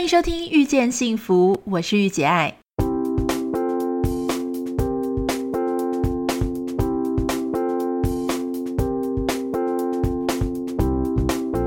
欢迎收听遇见幸福，我是玉姐爱。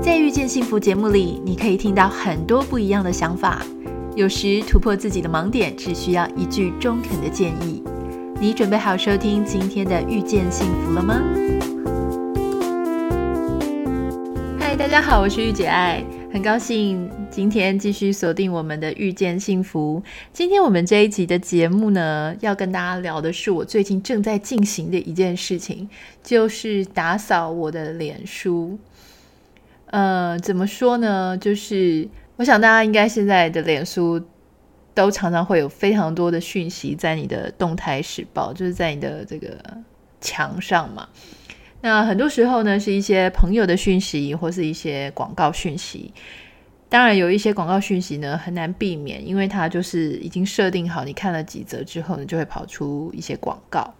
在遇见幸福节目里，你可以听到很多不一样的想法。有时突破自己的盲点，只需要一句中肯的建议。你准备好收听今天的遇见幸福了吗？嗨，大家好，我是玉姐爱，很高兴今天继续锁定我们的遇见幸福。今天我们这一集的节目呢，要跟大家聊的是我最近正在进行的一件事情，就是打扫我的脸书。呃，怎么说呢？就是。我想大家应该现在的脸书都常常会有非常多的讯息在你的动态时报，就是在你的这个墙上嘛。那很多时候呢，是一些朋友的讯息，或是一些广告讯息。当然，有一些广告讯息呢，很难避免，因为它就是已经设定好，你看了几则之后呢，就会跑出一些广告。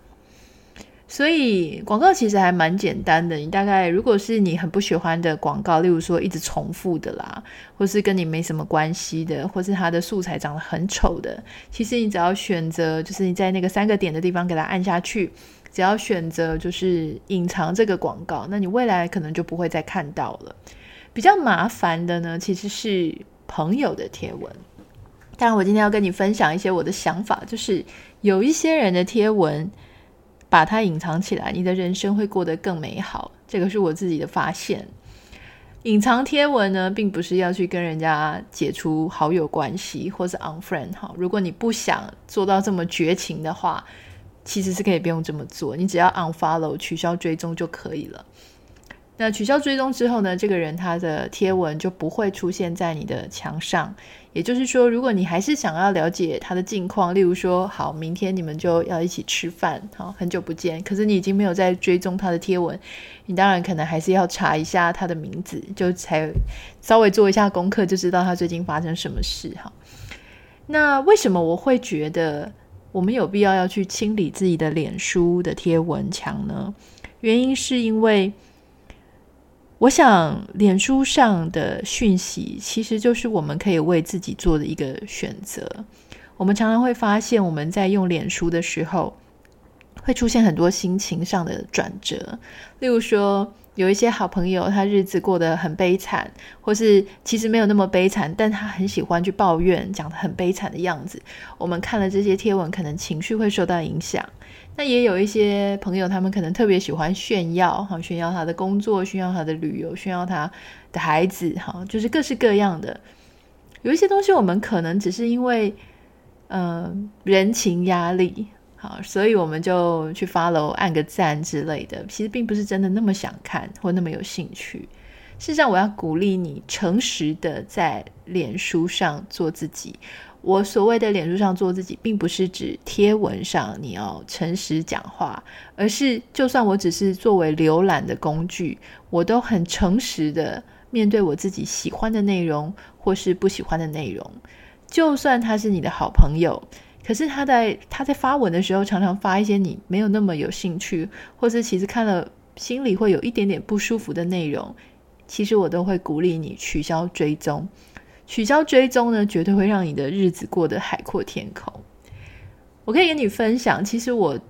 所以广告其实还蛮简单的，你大概如果是你很不喜欢的广告，例如说一直重复的啦，或是跟你没什么关系的，或是它的素材长得很丑的，其实你只要选择，就是你在那个三个点的地方给它按下去，只要选择就是隐藏这个广告，那你未来可能就不会再看到了。比较麻烦的呢，其实是朋友的贴文。当然，我今天要跟你分享一些我的想法，就是有一些人的贴文。把它隐藏起来，你的人生会过得更美好。这个是我自己的发现。隐藏贴文呢，并不是要去跟人家解除好友关系，或是 unfriend 哈。如果你不想做到这么绝情的话，其实是可以不用这么做，你只要 unfollow 取消追踪就可以了。那取消追踪之后呢，这个人他的贴文就不会出现在你的墙上。也就是说，如果你还是想要了解他的近况，例如说，好，明天你们就要一起吃饭，好，很久不见，可是你已经没有在追踪他的贴文，你当然可能还是要查一下他的名字，就才稍微做一下功课，就知道他最近发生什么事。哈，那为什么我会觉得我们有必要要去清理自己的脸书的贴文墙呢？原因是因为。我想，脸书上的讯息其实就是我们可以为自己做的一个选择。我们常常会发现，我们在用脸书的时候，会出现很多心情上的转折。例如说，有一些好朋友，他日子过得很悲惨，或是其实没有那么悲惨，但他很喜欢去抱怨，讲得很悲惨的样子。我们看了这些贴文，可能情绪会受到影响。那也有一些朋友，他们可能特别喜欢炫耀，哈，炫耀他的工作，炫耀他的旅游，炫耀他的孩子，哈，就是各式各样的。有一些东西，我们可能只是因为，嗯、人情压力，好，所以我们就去 follow，按个赞之类的。其实并不是真的那么想看或那么有兴趣。事实上，我要鼓励你诚实的在脸书上做自己。我所谓的脸书上做自己，并不是指贴文上你要诚实讲话，而是就算我只是作为浏览的工具，我都很诚实的面对我自己喜欢的内容或是不喜欢的内容。就算他是你的好朋友，可是他在他在发文的时候，常常发一些你没有那么有兴趣，或是其实看了心里会有一点点不舒服的内容，其实我都会鼓励你取消追踪。取消追踪呢，绝对会让你的日子过得海阔天空。我可以跟你分享，其实我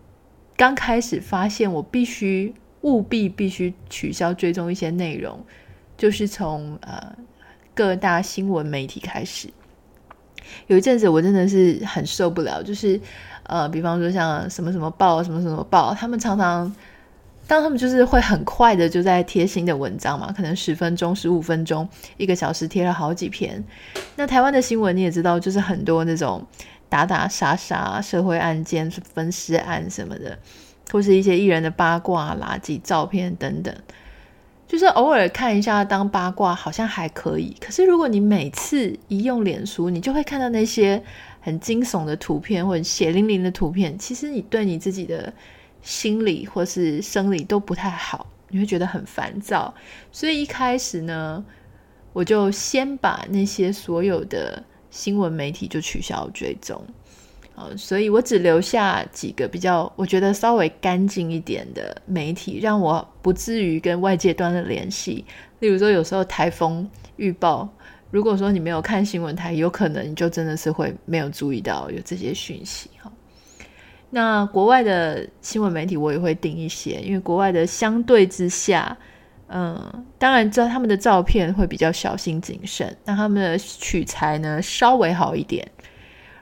刚开始发现我必须务必必须取消追踪一些内容，就是从呃各大新闻媒体开始。有一阵子我真的是很受不了，就是呃，比方说像什么什么报、什么什么报，他们常常。当他们就是会很快的就在贴新的文章嘛，可能十分钟、十五分钟、一个小时贴了好几篇。那台湾的新闻你也知道，就是很多那种打打杀杀、社会案件、分尸案什么的，或是一些艺人的八卦、垃圾照片等等。就是偶尔看一下当八卦好像还可以，可是如果你每次一用脸书，你就会看到那些很惊悚的图片或者血淋淋的图片，其实你对你自己的。心理或是生理都不太好，你会觉得很烦躁。所以一开始呢，我就先把那些所有的新闻媒体就取消追踪，所以我只留下几个比较我觉得稍微干净一点的媒体，让我不至于跟外界断了联系。例如说，有时候台风预报如果说你没有看新闻台，有可能你就真的是会没有注意到有这些讯息哈。那国外的新闻媒体我也会订一些，因为国外的相对之下，嗯，当然知道他们的照片会比较小心谨慎，那他们的取材呢稍微好一点，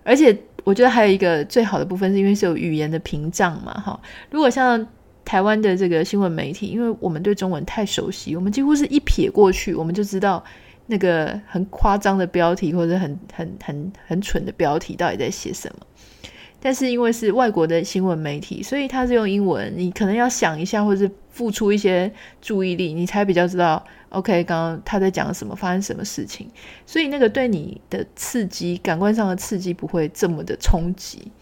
而且我觉得还有一个最好的部分是因为是有语言的屏障嘛哈。如果像台湾的这个新闻媒体，因为我们对中文太熟悉，我们几乎是一瞥过去我们就知道。那个很夸张的标题，或者很很很很蠢的标题，到底在写什么？但是因为是外国的新闻媒体，所以他是用英文，你可能要想一下，或是付出一些注意力，你才比较知道。OK，刚刚他在讲什么，发生什么事情？所以那个对你的刺激，感官上的刺激不会这么的冲击。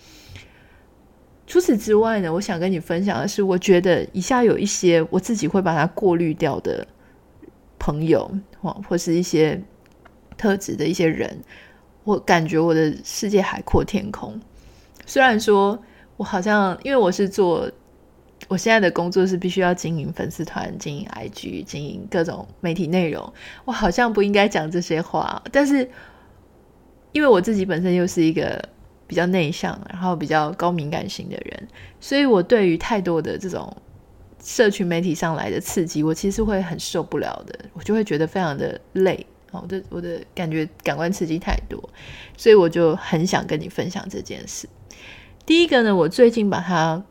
除此之外呢，我想跟你分享的是，我觉得以下有一些我自己会把它过滤掉的朋友。或是一些特质的一些人，我感觉我的世界海阔天空。虽然说我好像因为我是做我现在的工作是必须要经营粉丝团、经营 IG、经营各种媒体内容，我好像不应该讲这些话。但是因为我自己本身又是一个比较内向，然后比较高敏感型的人，所以我对于太多的这种。社群媒体上来的刺激，我其实会很受不了的，我就会觉得非常的累。我的我的感觉感官刺激太多，所以我就很想跟你分享这件事。第一个呢，我最近把它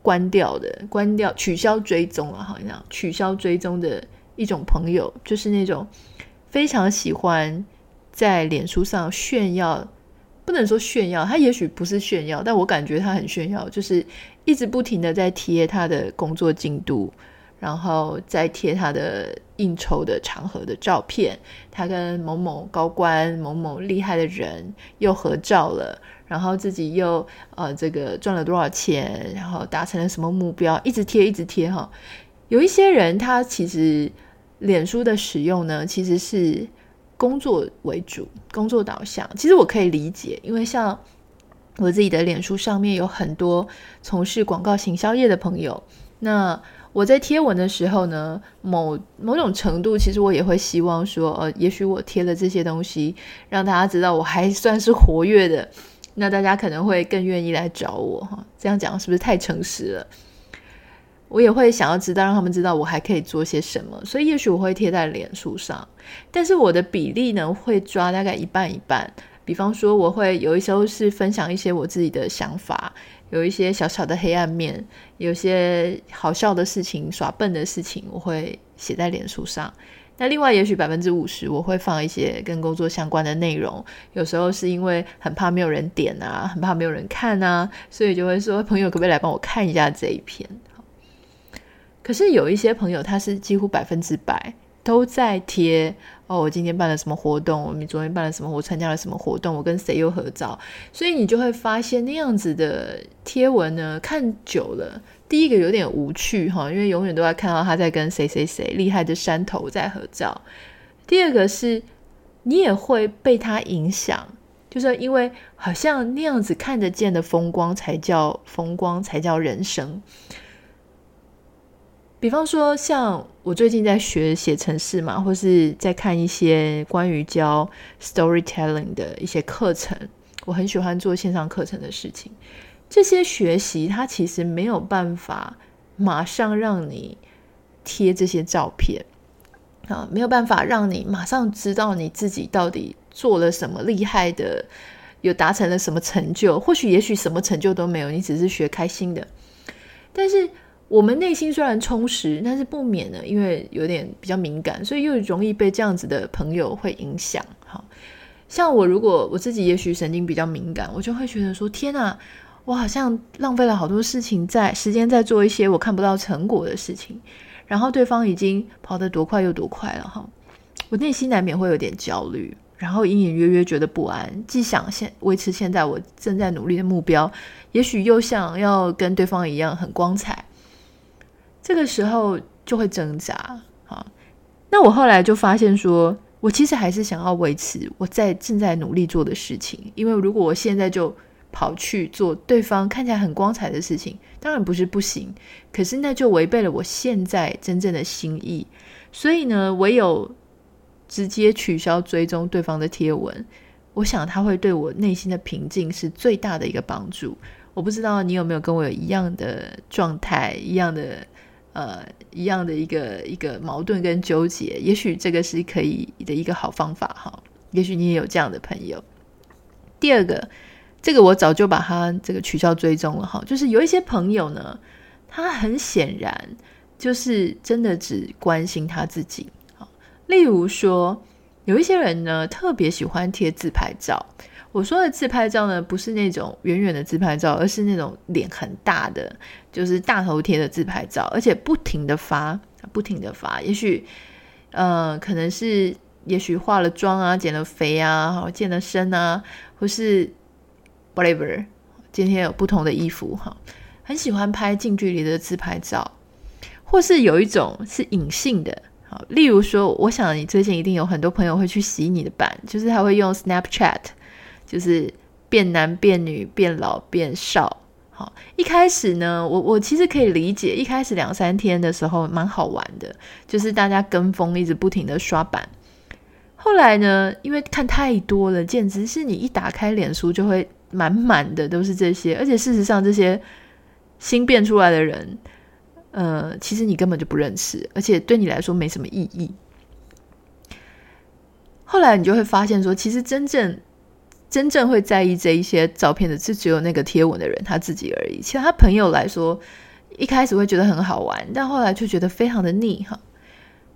关掉的，关掉取消追踪了，好像取消追踪的一种朋友，就是那种非常喜欢在脸书上炫耀。不能说炫耀，他也许不是炫耀，但我感觉他很炫耀，就是一直不停的在贴他的工作进度，然后再贴他的应酬的场合的照片，他跟某某高官、某某厉害的人又合照了，然后自己又呃这个赚了多少钱，然后达成了什么目标，一直贴一直贴哈。有一些人他其实脸书的使用呢，其实是。工作为主，工作导向，其实我可以理解，因为像我自己的脸书上面有很多从事广告行销业的朋友，那我在贴文的时候呢，某某种程度，其实我也会希望说，呃，也许我贴了这些东西，让大家知道我还算是活跃的，那大家可能会更愿意来找我哈。这样讲是不是太诚实了？我也会想要知道，让他们知道我还可以做些什么，所以也许我会贴在脸书上，但是我的比例呢，会抓大概一半一半。比方说，我会有一时候是分享一些我自己的想法，有一些小小的黑暗面，有些好笑的事情、耍笨的事情，我会写在脸书上。那另外，也许百分之五十，我会放一些跟工作相关的内容。有时候是因为很怕没有人点啊，很怕没有人看啊，所以就会说，朋友可不可以来帮我看一下这一篇？可是有一些朋友，他是几乎百分之百都在贴哦，我今天办了什么活动，我们昨天办了什么，我参加了什么活动，我跟谁又合照，所以你就会发现那样子的贴文呢，看久了，第一个有点无趣哈，因为永远都在看到他在跟谁谁谁厉害的山头在合照。第二个是，你也会被他影响，就是因为好像那样子看得见的风光才叫风光，才叫人生。比方说，像我最近在学写程式嘛，或是在看一些关于教 storytelling 的一些课程，我很喜欢做线上课程的事情。这些学习它其实没有办法马上让你贴这些照片啊，没有办法让你马上知道你自己到底做了什么厉害的，有达成了什么成就。或许也许什么成就都没有，你只是学开心的，但是。我们内心虽然充实，但是不免呢，因为有点比较敏感，所以又容易被这样子的朋友会影响。哈，像我如果我自己也许神经比较敏感，我就会觉得说：天哪，我好像浪费了好多事情在时间在做一些我看不到成果的事情，然后对方已经跑得多快又多快了。哈，我内心难免会有点焦虑，然后隐隐约约觉得不安，既想现维持现在我正在努力的目标，也许又想要跟对方一样很光彩。这个时候就会挣扎，好，那我后来就发现说，我其实还是想要维持我在正在努力做的事情，因为如果我现在就跑去做对方看起来很光彩的事情，当然不是不行，可是那就违背了我现在真正的心意，所以呢，唯有直接取消追踪对方的贴文，我想他会对我内心的平静是最大的一个帮助。我不知道你有没有跟我有一样的状态，一样的呃，一样的一个一个矛盾跟纠结。也许这个是可以的一个好方法哈。也许你也有这样的朋友。第二个，这个我早就把它这个取消追踪了哈。就是有一些朋友呢，他很显然就是真的只关心他自己。例如说，有一些人呢，特别喜欢贴自拍照。我说的自拍照呢，不是那种远远的自拍照，而是那种脸很大的，就是大头贴的自拍照，而且不停的发，不停的发。也许，呃，可能是，也许化了妆啊，减了肥啊，健了身啊，或是 whatever，今天有不同的衣服哈，很喜欢拍近距离的自拍照，或是有一种是隐性的，好，例如说，我想你最近一定有很多朋友会去洗你的版，就是他会用 Snapchat。就是变男变女变老变少，好，一开始呢，我我其实可以理解，一开始两三天的时候蛮好玩的，就是大家跟风一直不停的刷版。后来呢，因为看太多了，简直是你一打开脸书就会满满的都是这些，而且事实上这些新变出来的人，呃，其实你根本就不认识，而且对你来说没什么意义。后来你就会发现说，其实真正真正会在意这一些照片的，就只有那个贴文的人他自己而已。其他朋友来说，一开始会觉得很好玩，但后来就觉得非常的腻哈。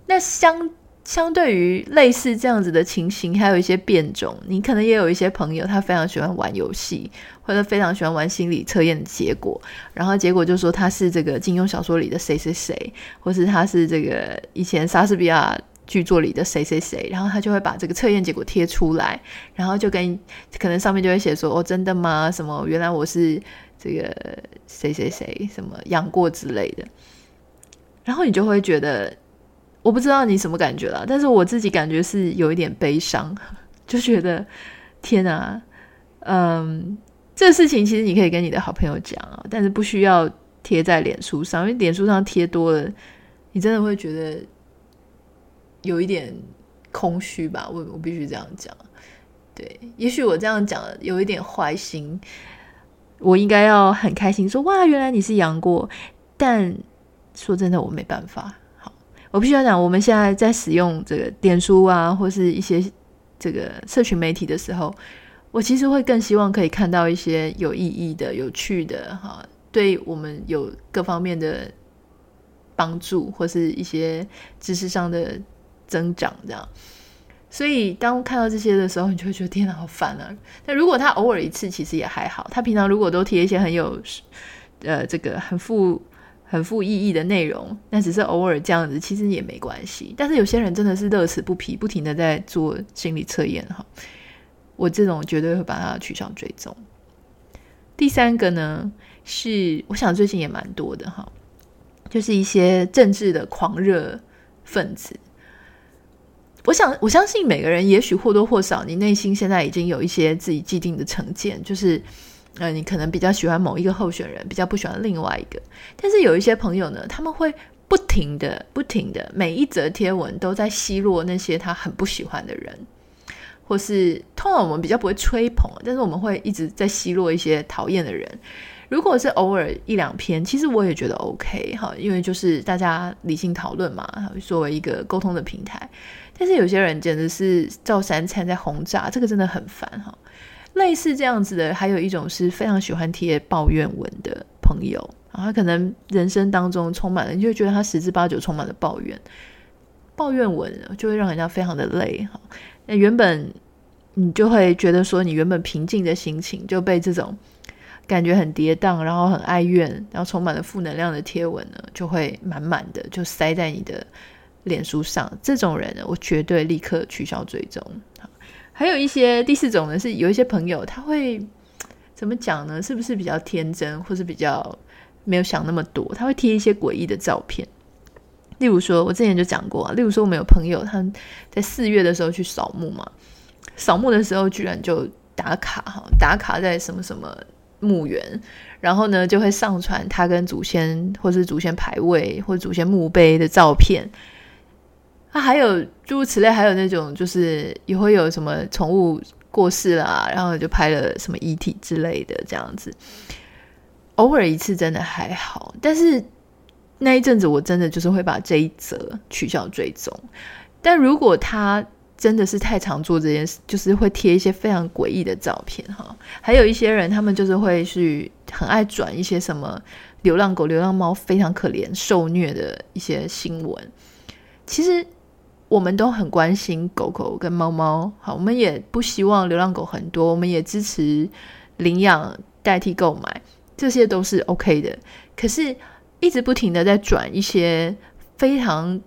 那相相对于类似这样子的情形，还有一些变种，你可能也有一些朋友，他非常喜欢玩游戏，或者非常喜欢玩心理测验的结果，然后结果就说他是这个金庸小说里的谁谁谁，或是他是这个以前莎士比亚。剧作里的谁谁谁，然后他就会把这个测验结果贴出来，然后就跟可能上面就会写说：“哦，真的吗？什么？原来我是这个谁谁谁，什么杨过之类的。”然后你就会觉得，我不知道你什么感觉了，但是我自己感觉是有一点悲伤，就觉得天哪，嗯，这个事情其实你可以跟你的好朋友讲啊，但是不需要贴在脸书上，因为脸书上贴多了，你真的会觉得。有一点空虚吧，我我必须这样讲。对，也许我这样讲有一点坏心，我应该要很开心说哇，原来你是杨过。但说真的，我没办法。好，我必须要讲，我们现在在使用这个脸书啊，或是一些这个社群媒体的时候，我其实会更希望可以看到一些有意义的、有趣的，哈，对我们有各方面的帮助，或是一些知识上的。增长这样，所以当看到这些的时候，你就会觉得天哪，好烦啊！但如果他偶尔一次，其实也还好。他平常如果都贴一些很有呃这个很富很富意义的内容，那只是偶尔这样子，其实也没关系。但是有些人真的是乐此不疲，不停的在做心理测验哈。我这种绝对会把它取消追踪。第三个呢，是我想最近也蛮多的哈，就是一些政治的狂热分子。我想，我相信每个人也许或多或少，你内心现在已经有一些自己既定的成见，就是，呃，你可能比较喜欢某一个候选人，比较不喜欢另外一个。但是有一些朋友呢，他们会不停的、不停的，每一则贴文都在奚落那些他很不喜欢的人，或是通常我们比较不会吹捧，但是我们会一直在奚落一些讨厌的人。如果是偶尔一两篇，其实我也觉得 OK 哈，因为就是大家理性讨论嘛，作为一个沟通的平台。但是有些人简直是照三餐在轰炸，这个真的很烦哈。类似这样子的，还有一种是非常喜欢贴抱怨文的朋友，他可能人生当中充满了，你就会觉得他十之八九充满了抱怨，抱怨文就会让人家非常的累哈。那原本你就会觉得说，你原本平静的心情就被这种。感觉很跌宕，然后很哀怨，然后充满了负能量的贴文呢，就会满满的就塞在你的脸书上。这种人呢，我绝对立刻取消追踪。还有一些第四种呢，是有一些朋友他会怎么讲呢？是不是比较天真，或是比较没有想那么多？他会贴一些诡异的照片。例如说，我之前就讲过啊，例如说，我们有朋友他在四月的时候去扫墓嘛，扫墓的时候居然就打卡哈，打卡在什么什么。墓园，然后呢，就会上传他跟祖先或是祖先牌位或祖先墓碑的照片。啊，还有诸如此类，还有那种就是也会有什么宠物过世啦，然后就拍了什么遗体之类的这样子。偶尔一次真的还好，但是那一阵子我真的就是会把这一则取消追踪。但如果他真的是太常做这件事，就是会贴一些非常诡异的照片哈。还有一些人，他们就是会去很爱转一些什么流浪狗、流浪猫非常可怜、受虐的一些新闻。其实。我们都很关心狗狗跟猫猫，好，我们也不希望流浪狗很多，我们也支持领养代替购买，这些都是 OK 的。可是，一直不停的在转一些非常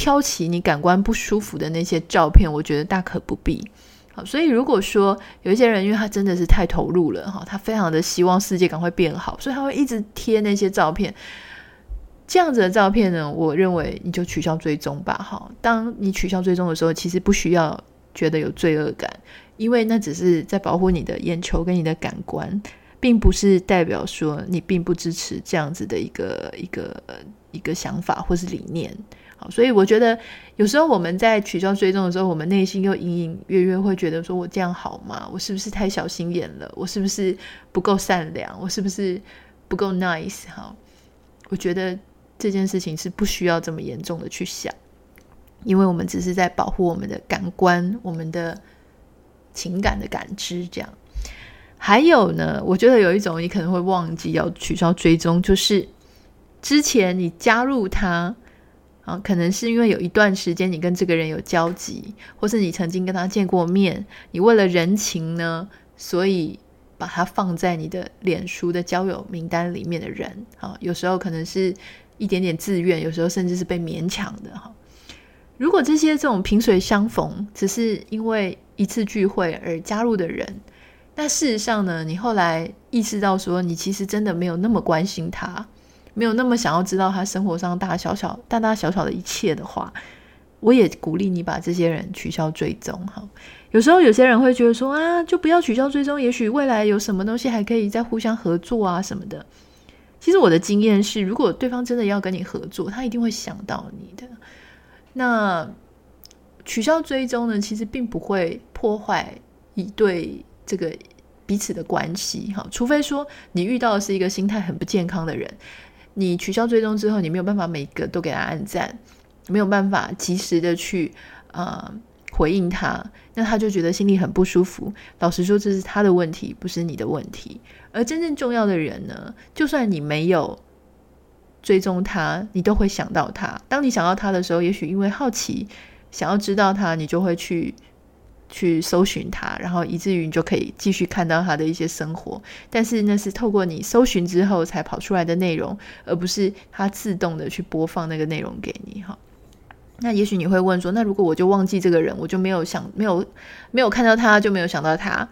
挑起你感官不舒服的那些照片，我觉得大可不必。好，所以如果说有一些人，因为他真的是太投入了，哈，他非常的希望世界赶快变好，所以他会一直贴那些照片。这样子的照片呢，我认为你就取消追踪吧。哈，当你取消追踪的时候，其实不需要觉得有罪恶感，因为那只是在保护你的眼球跟你的感官，并不是代表说你并不支持这样子的一个一个一个想法或是理念。好，所以我觉得有时候我们在取消追踪的时候，我们内心又隐隐约约会觉得说，我这样好吗？我是不是太小心眼了？我是不是不够善良？我是不是不够 nice？哈，我觉得。这件事情是不需要这么严重的去想，因为我们只是在保护我们的感官、我们的情感的感知。这样，还有呢，我觉得有一种你可能会忘记要取消追踪，就是之前你加入他啊，可能是因为有一段时间你跟这个人有交集，或是你曾经跟他见过面，你为了人情呢，所以把他放在你的脸书的交友名单里面的人啊，有时候可能是。一点点自愿，有时候甚至是被勉强的哈。如果这些这种萍水相逢，只是因为一次聚会而加入的人，那事实上呢，你后来意识到说，你其实真的没有那么关心他，没有那么想要知道他生活上大大小小、大大小小的一切的话，我也鼓励你把这些人取消追踪哈。有时候有些人会觉得说啊，就不要取消追踪，也许未来有什么东西还可以再互相合作啊什么的。其实我的经验是，如果对方真的要跟你合作，他一定会想到你的。那取消追踪呢？其实并不会破坏一对这个彼此的关系，哈，除非说你遇到的是一个心态很不健康的人，你取消追踪之后，你没有办法每个都给他按赞，没有办法及时的去啊。呃回应他，那他就觉得心里很不舒服。老实说，这是他的问题，不是你的问题。而真正重要的人呢，就算你没有追踪他，你都会想到他。当你想到他的时候，也许因为好奇，想要知道他，你就会去去搜寻他，然后以至于你就可以继续看到他的一些生活。但是那是透过你搜寻之后才跑出来的内容，而不是他自动的去播放那个内容给你，哈。那也许你会问说，那如果我就忘记这个人，我就没有想，没有没有看到他，就没有想到他，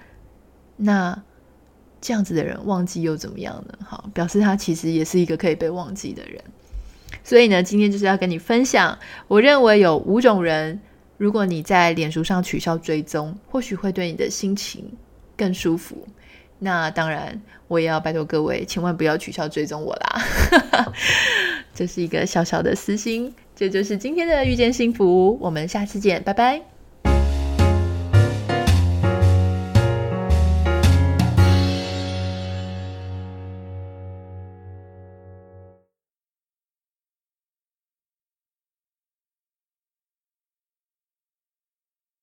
那这样子的人忘记又怎么样呢？好，表示他其实也是一个可以被忘记的人。所以呢，今天就是要跟你分享，我认为有五种人，如果你在脸书上取消追踪，或许会对你的心情更舒服。那当然，我也要拜托各位，千万不要取消追踪我啦。这是一个小小的私心。这就是今天的遇见幸福，我们下次见，拜拜。